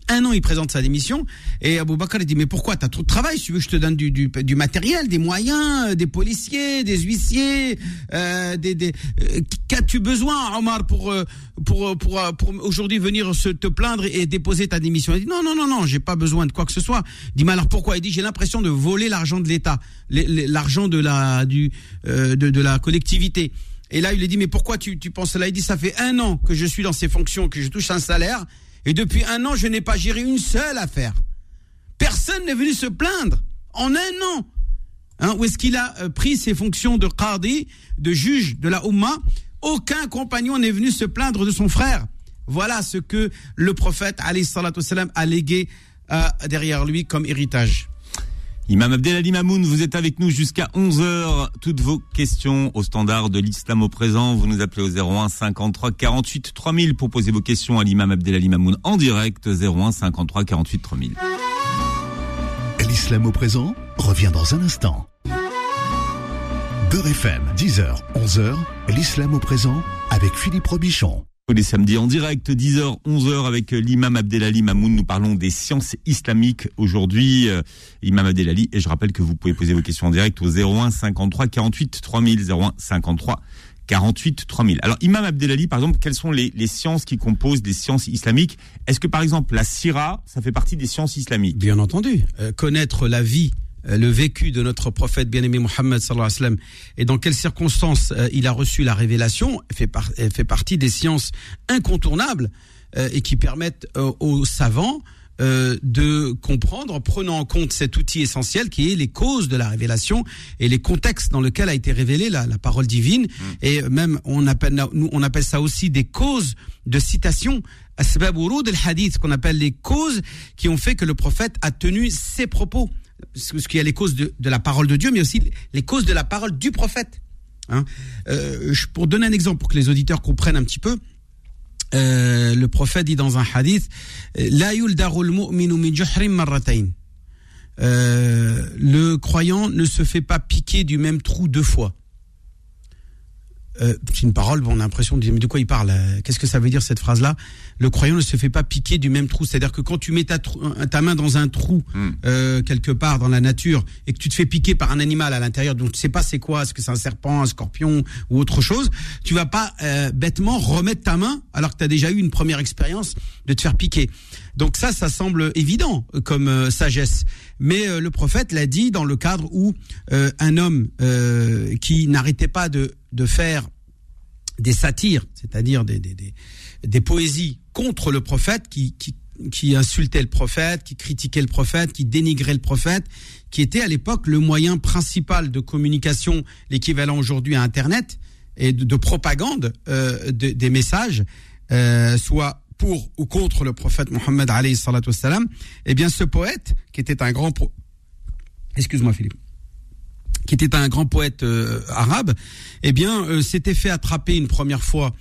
un an, il présente sa démission. Et Abou Bakr dit mais pourquoi t'as trop de travail? Tu veux je te donne du, du, du matériel, des moyens, euh, des policiers, des huissiers, euh, des, des euh, qu'as-tu besoin Omar pour euh, pour pour, pour, aujourd'hui venir se te plaindre et déposer ta démission? Il dit non non non non, j'ai pas besoin de quoi que ce soit. Il dit mais alors pourquoi? Il dit j'ai l'impression de voler l'argent de l'État, l'argent de la du de, de la collectivité. Et là, il lui dit, mais pourquoi tu, tu penses cela? Il dit, ça fait un an que je suis dans ces fonctions, que je touche un salaire, et depuis un an, je n'ai pas géré une seule affaire. Personne n'est venu se plaindre en un an. Hein, où est-ce qu'il a euh, pris ses fonctions de qadi, de juge de la Ummah Aucun compagnon n'est venu se plaindre de son frère. Voilà ce que le prophète a légué euh, derrière lui comme héritage. Imam Abdelali Mamoun, vous êtes avec nous jusqu'à 11h. Toutes vos questions au standard de l'islam au présent, vous nous appelez au 01 53 48 3000 pour poser vos questions à l'imam Abdelali Mamoun en direct 01 53 48 3000. L'islam au présent revient dans un instant. Beurre FM, 10h, 11h, l'islam au présent avec Philippe Robichon. Tous les samedis en direct, 10h, 11h avec euh, l'imam Abdelali Mamoun. Nous parlons des sciences islamiques aujourd'hui. Euh, imam Abdelali, et je rappelle que vous pouvez poser vos questions en direct au 01 53 48 3000, 01 53 48 3000. Alors Imam Abdelali, par exemple, quelles sont les, sciences qui composent des sciences islamiques? Est-ce que par exemple la sira, ça fait partie des sciences islamiques? Bien entendu. Euh, connaître la vie le vécu de notre prophète bien-aimé Mohammed sallallahu alayhi wa sallam et dans quelles circonstances euh, il a reçu la révélation fait, par, fait partie des sciences incontournables euh, et qui permettent aux savants de comprendre, prenant en compte cet outil essentiel qui est les causes de la révélation et les contextes dans lesquels a été révélée la, la parole divine. Mmh. Et même, on appelle, nous, on appelle ça aussi des causes de citation. Asbab urud al-hadith, qu'on appelle les causes qui ont fait que le prophète a tenu ses propos ce qui est les causes de, la parole de Dieu, mais aussi les causes de la parole du prophète. Hein. Euh, pour donner un exemple, pour que les auditeurs comprennent un petit peu, euh, le prophète dit dans un hadith, La euh, le croyant ne se fait pas piquer du même trou deux fois. Euh, c'est une parole, on a l'impression de dire, mais de quoi il parle euh, Qu'est-ce que ça veut dire cette phrase-là? Le croyant ne se fait pas piquer du même trou. C'est-à-dire que quand tu mets ta, ta main dans un trou hmm. euh, quelque part dans la nature et que tu te fais piquer par un animal à l'intérieur, dont tu sais pas c'est quoi, est-ce que c'est un serpent, un scorpion ou autre chose, tu vas pas bêtement remettre ta main alors que tu as déjà eu une première expérience de te faire piquer. Donc ça, ça semble évident comme sagesse. Mais le prophète l'a dit dans le cadre où un homme qui n'arrêtait pas de de faire des satires, c'est-à-dire des, des, poésies contre le prophète, qui, qui, qui insultait le prophète, qui critiquait le prophète, qui dénigrait le prophète, qui était à l'époque le moyen principal de communication, l'équivalent aujourd'hui à Internet, et de, propagande euh, des messages, euh, soit pour ou contre le prophète Mohammed eh bien ce poète, qui était un grand... Excuse-moi Philippe qui était un grand poète euh, arabe, eh bien, euh, s'était fait attraper une première fois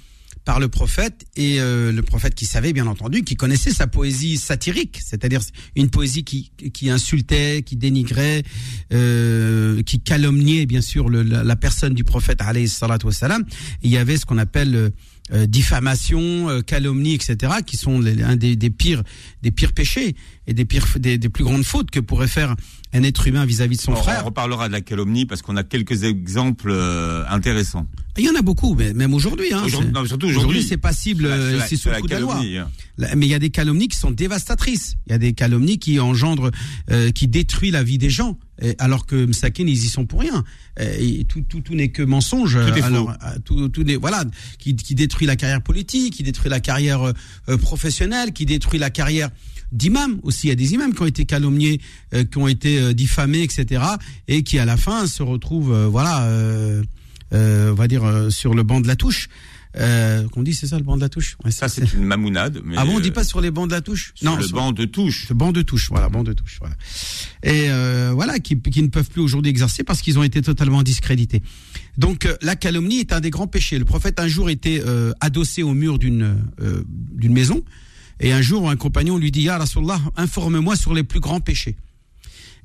par le prophète et euh, le prophète qui savait bien entendu, qui connaissait sa poésie satirique, c'est-à-dire une poésie qui, qui insultait, qui dénigrait, qui calomniait bien sûr le, la, personne du prophète alayhi. Il y avait ce qu'on appelle euh, diffamation, euh, calomnie, etc., qui sont les, un des, des, pires, des pires péchés et des pires, des, plus grandes fautes que pourrait faire un être humain vis-à-vis de son frère. On reparlera de la calomnie parce qu'on a quelques exemples euh, intéressants. Il y en a beaucoup, mais même aujourd'hui. Hein, surtout aujourd'hui. c'est passible, c'est sous le coup de la loi. Hein. Mais il y a des calomnies qui sont dévastatrices. Il y a des calomnies qui engendrent, qui détruisent la vie des gens alors que Msaken, ils y sont pour rien. Et tout, tout, tout n'est que mensonge. Tout est alors, tout, tout est, voilà, qui, qui détruit la carrière politique, qui détruit la carrière euh, euh, professionnelle, qui détruit la carrière d'imams aussi. Il y a des imams qui ont été calomniés, euh, qui ont été diffamés, etc. Et qui à la fin se retrouvent, voilà, on va dire sur le banc de la touche. Euh, qu'on dit, c'est ça le banc de la touche? Ça, c'est une mamounade. Mais ah bon, on dit pas sur les bancs de la touche? Non, le banc de touche. Le banc de touche, voilà, banc de touche, voilà. Et euh, voilà, qui, qui, ne peuvent plus aujourd'hui exercer parce qu'ils ont été totalement discrédités. Donc, euh, la calomnie est un des grands péchés. Le prophète un jour était euh, adossé au mur d'une euh, d'une maison, et un jour un compagnon lui dit, Ya Rasulallah, informe-moi sur les plus grands péchés.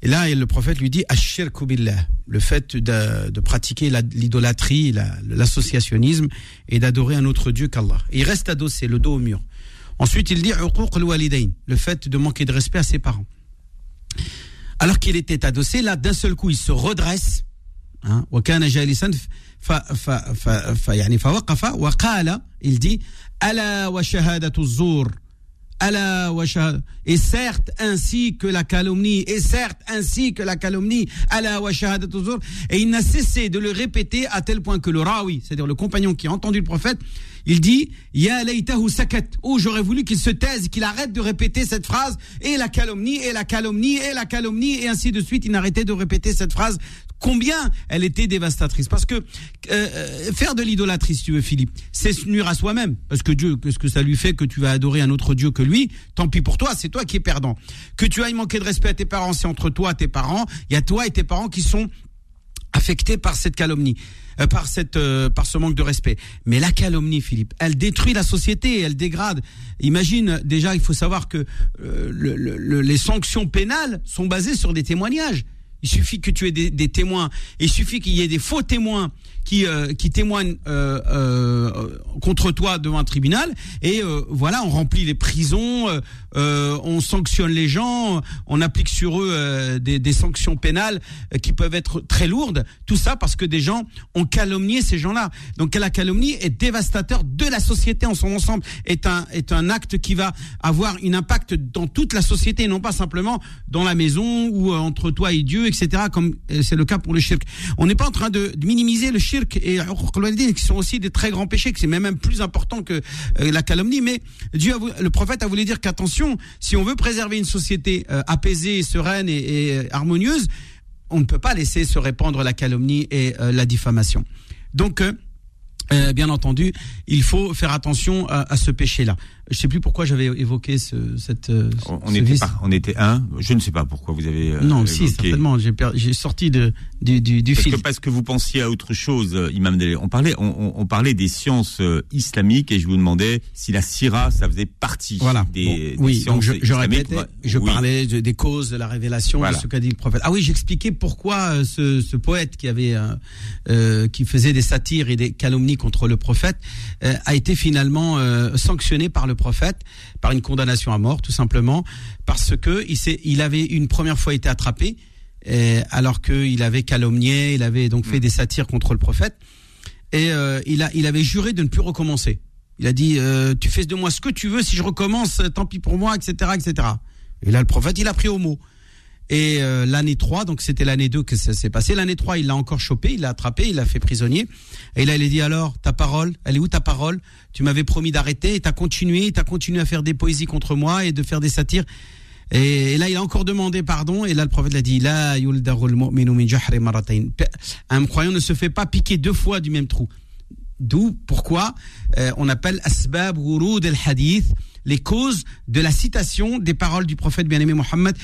Et là, le prophète lui dit Ashirku billah, le fait de, pratiquer l'idolâtrie, l'associationnisme et d'adorer un autre Dieu qu'Allah. il reste adossé, le dos au mur. Ensuite, il dit le fait de manquer de respect à ses parents. Alors qu'il était adossé, là, d'un seul coup, il se redresse. Hein, il dit Ala wa shahadatu et certes ainsi que la calomnie, et certes ainsi que la calomnie, et il n'a cessé de le répéter à tel point que le rawi, c'est-à-dire le compagnon qui a entendu le prophète, il dit, Ya sakat, oh j'aurais voulu qu'il se taise, qu'il arrête de répéter cette phrase, et la calomnie, et la calomnie, et la calomnie, et ainsi de suite, il n'arrêtait de répéter cette phrase combien elle était dévastatrice. Parce que euh, faire de l'idolâtrie, si tu veux, Philippe, c'est se nuire à soi-même. Parce que Dieu, qu'est-ce que ça lui fait que tu vas adorer un autre Dieu que lui Tant pis pour toi, c'est toi qui es perdant. Que tu ailles manquer de respect à tes parents, c'est entre toi et tes parents. Il y a toi et tes parents qui sont affectés par cette calomnie, euh, par cette, euh, par ce manque de respect. Mais la calomnie, Philippe, elle détruit la société, elle dégrade. Imagine déjà, il faut savoir que le, les sanctions pénales sont basées sur des témoignages il suffit que tu aies des, des témoins, il suffit qu'il y ait des faux témoins qui, euh, qui témoignent euh, euh, contre toi devant un tribunal. Et voilà, on remplit les prisons, on sanctionne les gens, on applique sur eux des, des sanctions pénales qui peuvent être très lourdes. Tout ça parce que des gens ont calomnié ces gens-là. Donc la calomnie est dévastateur de la société en son ensemble. Est un est un acte qui va avoir un impact dans toute la société, non pas simplement dans la maison ou entre toi et Dieu, etc. Comme c'est le cas pour le shirk. On n'est pas en train de, de minimiser le shirk et al-walidin, qui sont aussi des très grands péchés, que c'est même plus important que euh, la calomnie. Mais le prophète a voulu dire qu'attention, si on veut préserver une société euh, apaisée, sereine et, euh, harmonieuse, on ne peut pas laisser se répandre la calomnie et euh, la diffamation. Donc euh, euh, bien entendu, il faut faire attention à ce péché-là. Je sais plus pourquoi j'avais évoqué ce, cette. euh, On, ce était on un. Je ne sais pas pourquoi vous avez. euh, Non, si certainement. J'ai per- j'ai sorti de du du, du Parce fil. que, parce que vous pensiez à autre chose, euh, Imam Delé. On parlait, on, parlait des sciences islamiques et je vous demandais si la sira, ça faisait partie Voilà. des, Bon, des oui, sciences donc je, je islamiques. répétais, Ouais. je Oui. parlais de- des causes de la révélation, Voilà. de ce qu'a dit le prophète. Ah oui, j'expliquais pourquoi ce, ce poète qui avait, euh, qui faisait des satires et des calomnies contre le prophète, euh, a été finalement euh, sanctionné par le prophète, par une condamnation à mort, tout simplement, parce que il, il avait une première fois été attrapé, euh, alors qu'il avait calomnié, il avait donc fait Mm. des satires contre le prophète, et euh, il a, il avait juré de ne plus recommencer. Il a dit, euh, tu fais de moi ce que tu veux, si je recommence, tant pis pour moi, etc., etc. Et là, le prophète, il a pris au mot. Et euh, l'année 3, donc c'était l'année 2 que ça s'est passé. L'année 3, il l'a encore chopé, il l'a attrapé, il l'a fait prisonnier. Et là, il a dit alors, ta parole, elle est où ta parole? Tu m'avais promis d'arrêter et t'as continué, t'as continué à faire des poésies contre moi et de faire des satires. Et, là, il a encore demandé pardon. Et là, le prophète l'a dit, la. Un croyant ne se fait pas piquer deux fois du même trou. D'où pourquoi euh, on appelle asbab wurud al hadith les causes de la citation des paroles du prophète bien-aimé Mohammed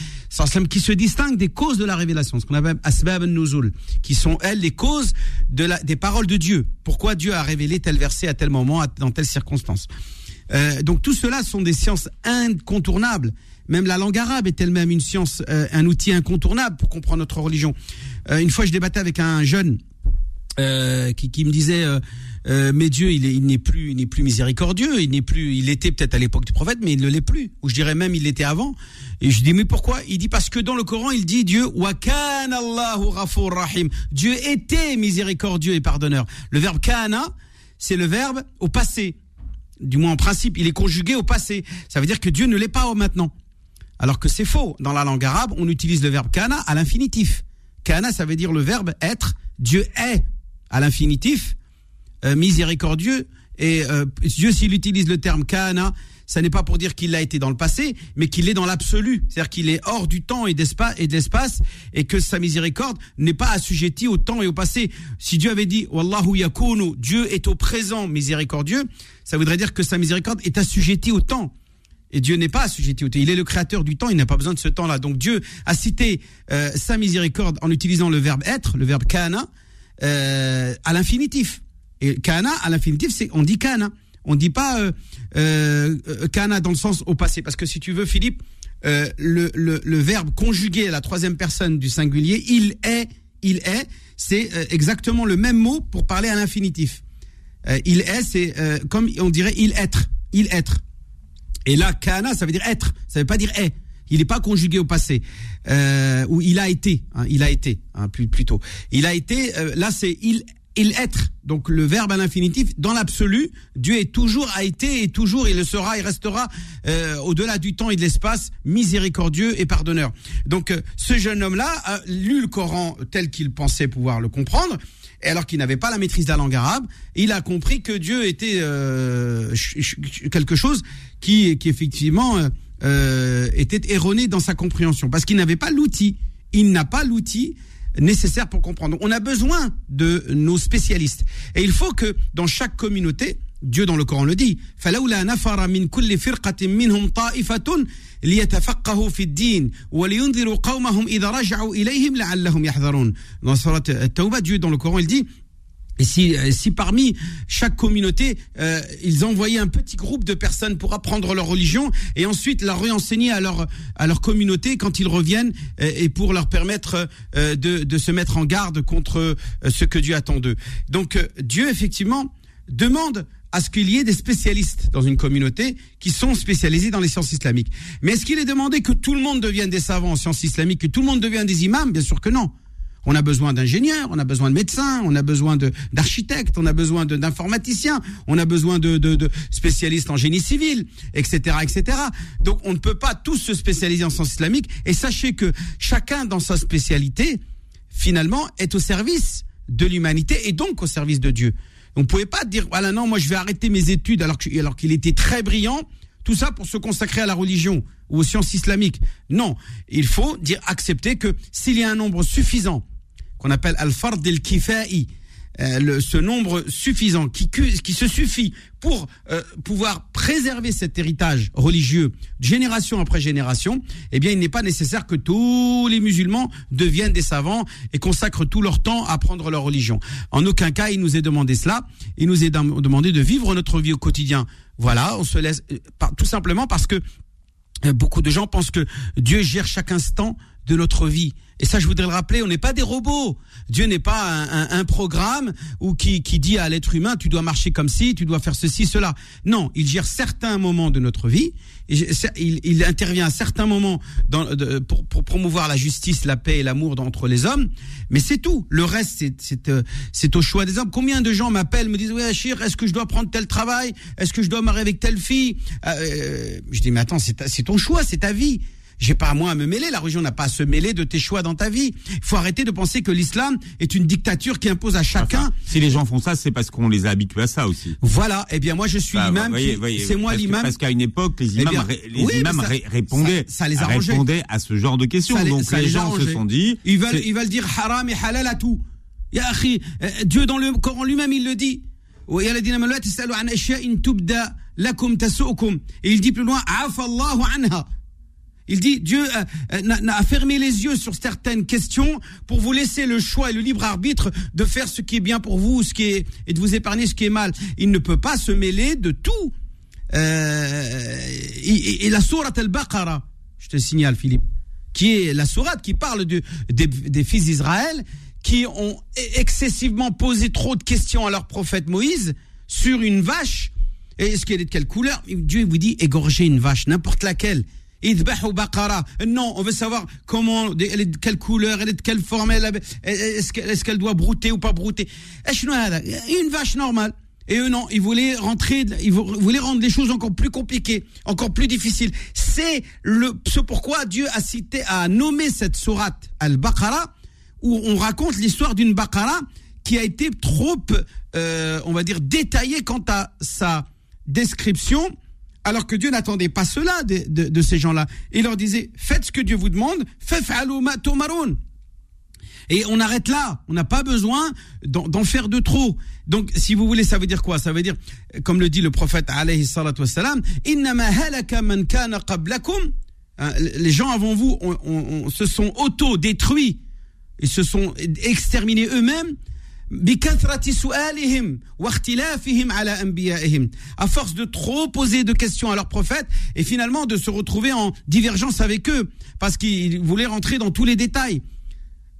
qui se distinguent des causes de la révélation, ce qu'on appelle asbab al-nuzul, qui sont elles les causes de la, des paroles de Dieu. Pourquoi Dieu a révélé tel verset à tel moment, dans telle circonstance? Euh, donc tout cela sont des sciences incontournables. Même la langue arabe est elle-même une science, euh, un outil incontournable pour comprendre notre religion. Euh, une fois, je débattais avec un jeune euh, qui, qui me disait euh, euh, mais Dieu il est- il n'est plus il n'est plus miséricordieux. Il n'est plus il était peut-être à l'époque du prophète mais il ne l'est plus. Ou je dirais même il l'était avant. Et je dis mais pourquoi? Il dit parce que dans le Coran il dit Dieu wa kana Allahu rahim. Dieu était miséricordieux et pardonneur. Le verbe kana c'est le verbe au passé. Du moins en principe il est conjugué au passé. Ça veut dire que Dieu ne l'est pas au maintenant. Alors que c'est faux. Dans la langue arabe, on utilise le verbe kana à l'infinitif. Kana, ça veut dire le verbe être. Dieu est à l'infinitif, euh, miséricordieux. Et euh, Dieu, s'il utilise le terme kana, ça n'est pas pour dire qu'il l'a été dans le passé, mais qu'il est dans l'absolu. C'est-à-dire qu'il est hors du temps et et de l'espace, et que sa miséricorde n'est pas assujettie au temps et au passé. Si Dieu avait dit Wallahu yakunu, Dieu est au présent miséricordieux, ça voudrait dire que sa miséricorde est assujettie au temps. Et Dieu n'est pas assujetti au temps. Il est le créateur du temps. Il n'a pas besoin de ce temps-là. Donc Dieu a cité euh, sa miséricorde en utilisant le verbe être, le verbe kana, euh, à l'infinitif. Et kana à l'infinitif, on dit kana. On dit pas euh, euh, kana dans le sens au passé. Parce que si tu veux, Philippe, le, verbe conjugué à la troisième personne du singulier, il est, il est, c'est exactement le même mot pour parler à l'infinitif. Il est, c'est comme on dirait il être, il être. Et là, kana, ça veut dire être, ça veut pas dire est. Il n'est pas conjugué au passé. Euh, ou il a été, hein, il a été, hein, plutôt. Il a été, euh, là c'est il, il être. Donc le verbe à l'infinitif, dans l'absolu, Dieu est toujours, a été et toujours, il le sera, il restera euh, au-delà du temps et de l'espace, miséricordieux et pardonneur. Donc euh, ce jeune homme-là a lu le Coran tel qu'il pensait pouvoir le comprendre, et alors qu'il n'avait pas la maîtrise de la langue arabe, il a compris que Dieu était euh, quelque chose qui, qui effectivement euh, euh, était erroné dans sa compréhension, parce qu'il n'avait pas l'outil. Il n'a pas l'outil nécessaire pour comprendre. On a besoin de nos spécialistes. Et il faut que dans chaque communauté, Dieu dans le Coran le dit, فَلَوْلَا نَفَرَ مِنْ كُلِّ فِرْقَةٍ مِّنْهُمْ طَائِفَةٌ لِيَتَفَقَّهُوا فِي الدِّينِ وَلِيُنذِرُوا قَوْمَهُمْ إِذَا رَجَعُوا إِلَيْهِمْ لَعَلَّهُم يَحْذَرُونَ Dans Surat At-Tawbah, Dieu dans le Coran, il dit et si, euh, si parmi chaque communauté, euh, ils envoyaient un petit groupe de personnes pour apprendre leur religion et ensuite la réenseigner à leur, à leur communauté quand ils reviennent euh, et pour leur permettre de, de se mettre en garde contre ce que Dieu attend d'eux. Donc Dieu, effectivement, demande à ce qu'il y ait des spécialistes dans une communauté qui sont spécialisés dans les sciences islamiques. Mais est-ce qu'il est demandé que tout le monde devienne des savants en sciences islamiques, que tout le monde devienne des imams? Bien sûr que non. On a besoin d'ingénieurs, on a besoin de médecins, on a besoin d'architectes, on a besoin d'informaticiens, on a besoin de, de, spécialistes en génie civil, etc., etc. Donc on ne peut pas tous se spécialiser en sciences islamiques. Et sachez que chacun dans sa spécialité, finalement, est au service de l'humanité et donc au service de Dieu. On ne pouvait pas dire voilà non moi je vais arrêter mes études alors alors qu'il était très brillant tout ça pour se consacrer à la religion ou aux sciences islamiques. Non, il faut dire accepter que s'il y a un nombre suffisant qu'on appelle al-fard al-kifai, euh, ce nombre suffisant qui, qui se suffit pour euh, pouvoir préserver cet héritage religieux génération après génération, eh bien, il n'est pas nécessaire que tous les musulmans deviennent des savants et consacrent tout leur temps à apprendre leur religion. En aucun cas, il nous est demandé cela. Il nous est demandé de vivre notre vie au quotidien. Voilà, on se laisse euh, tout simplement parce que beaucoup de gens pensent que Dieu gère chaque instant de notre vie. Et ça, je voudrais le rappeler, on n'est pas des robots. Dieu n'est pas un, programme ou qui, qui dit à l'être humain, tu dois marcher comme ci, tu dois faire ceci, cela. Non, il gère certains moments de notre vie. Et il, intervient à certains moments dans, pour, pour, promouvoir la justice, la paix et l'amour entre les hommes. Mais c'est tout. Le reste, c'est euh, au choix des hommes. Combien de gens m'appellent, me disent, oui, Achir, est-ce que je dois prendre tel travail? Est-ce que je dois marier avec telle fille? Euh, euh Je dis, mais attends, c'est ton choix, c'est ta vie. J'ai pas à moi à me mêler. La religion n'a pas à se mêler de tes choix dans ta vie. Il faut arrêter de penser que l'islam est une dictature qui impose à chacun. si les gens font ça, c'est parce qu'on les a habitués à ça aussi. Voilà. Eh bien, moi, je suis l'imam. C'est moi l'imam. Parce qu'à une époque, les eh imams, les imams répondaient, ça, les répondaient à ce genre de questions. Donc les, gens se sont dit. Ils veulent, ils veulent dire haram et halal à tout. Ya euh, Dieu dans le Coran lui-même, il le dit. Et il dit plus loin, anha. Il dit Dieu euh, euh, a, fermé les yeux sur certaines questions pour vous laisser le choix et le libre arbitre de faire ce qui est bien pour vous, ce qui est et de vous épargner ce qui est mal. Il ne peut pas se mêler de tout. Euh, et, la sourate al-Baqarah, je te signale Philippe, qui est la sourate qui parle de, des, fils d'Israël qui ont excessivement posé trop de questions à leur prophète Moïse sur une vache. Et est-ce qu'elle est de quelle couleur? Dieu vous dit égorger une vache, n'importe laquelle. Non, on veut savoir comment, elle est de quelle couleur, elle est de quelle forme, est-ce qu'elle doit brouter ou pas brouter. Une vache normale. Et eux, non, ils voulaient rentrer, ils voulaient rendre les choses encore plus compliquées, encore plus difficiles. C'est le, ce pourquoi Dieu a cité, a nommé cette sourate Al-Baqarah, où on raconte l'histoire d'une Baqarah qui a été trop, euh, on va dire, détaillée quant à sa description alors que Dieu n'attendait pas cela de, ces gens-là. Il leur disait, faites ce que Dieu vous demande, et on arrête là. On n'a pas besoin d'en faire de trop. Donc, si vous voulez, ça veut dire quoi? Ça veut dire, comme le dit le prophète hein, les gens avant vous se sont auto-détruits. Ils se sont exterminés eux-mêmes à force de trop poser de questions à leurs prophètes et finalement de se retrouver en divergence avec eux parce qu'ils voulaient rentrer dans tous les détails.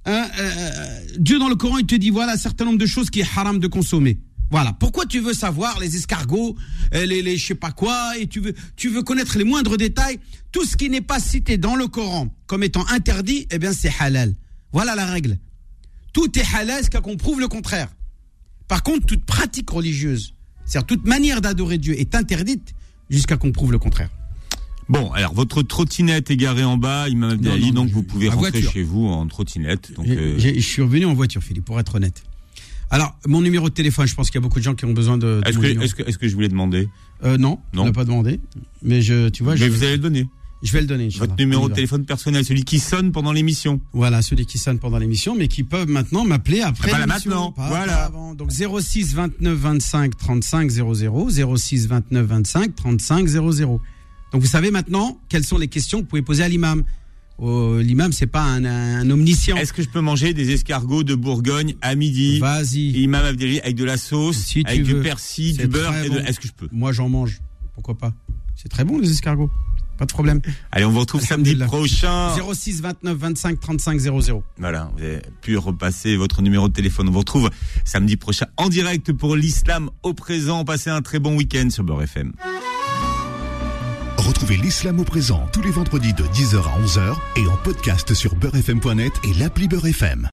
Hein, euh, Dieu dans le Coran il te dit voilà un certain nombre de choses qui est haram de consommer. Voilà. Pourquoi tu veux savoir les escargots, euh, les, les je sais pas quoi, et tu veux, tu veux connaître les moindres détails? Tout ce qui n'est pas cité dans le Coran comme étant interdit, eh bien c'est halal. Voilà la règle. Tout est halal jusqu'à qu'on prouve le contraire. Par contre, toute pratique religieuse, c'est-à-dire toute manière d'adorer Dieu est interdite jusqu'à qu'on prouve le contraire. Bon, alors votre trottinette est garée en bas, il m'a dit donc vous pouvez rentrer chez vous en trottinette. Euh, Je suis revenu en voiture, Philippe, pour être honnête. Alors, mon numéro de téléphone, je pense qu'il y a beaucoup de gens qui ont besoin de. Est-ce que, est que, je voulais demander euh, Non, non, on n'a pas demandé. Mais je, tu vois. Mais vous allez le donner. Je vais le donner. Votre numéro de téléphone personnel, celui qui sonne pendant l'émission. Voilà, celui qui sonne pendant l'émission, mais qui peuvent maintenant m'appeler après. Ah, maintenant. voilà. Donc 06 29 25 35 00, 06 29 25 35 00. Donc vous savez maintenant quelles sont les questions que vous pouvez poser à l'imam. Oh, L'imam, c'est pas un, un omniscient. Est-ce que je peux manger des escargots de Bourgogne à midi? Vas-y. Imam Abdelali avec de la sauce, Si avec du persil, du beurre. de-. Est-ce que je peux? Moi, j'en mange. Pourquoi pas? C'est très bon les escargots. Pas de problème. Allez, on vous retrouve samedi prochain. 06 29 25 35 00. Voilà, vous avez pu repasser votre numéro de téléphone. On vous retrouve samedi prochain en direct pour l'islam au présent. Passez un très bon week-end sur Beurre FM. Retrouvez l'islam au présent tous les vendredis de 10h à 11h et en podcast sur beurrefm.net et l'appli Beurre FM.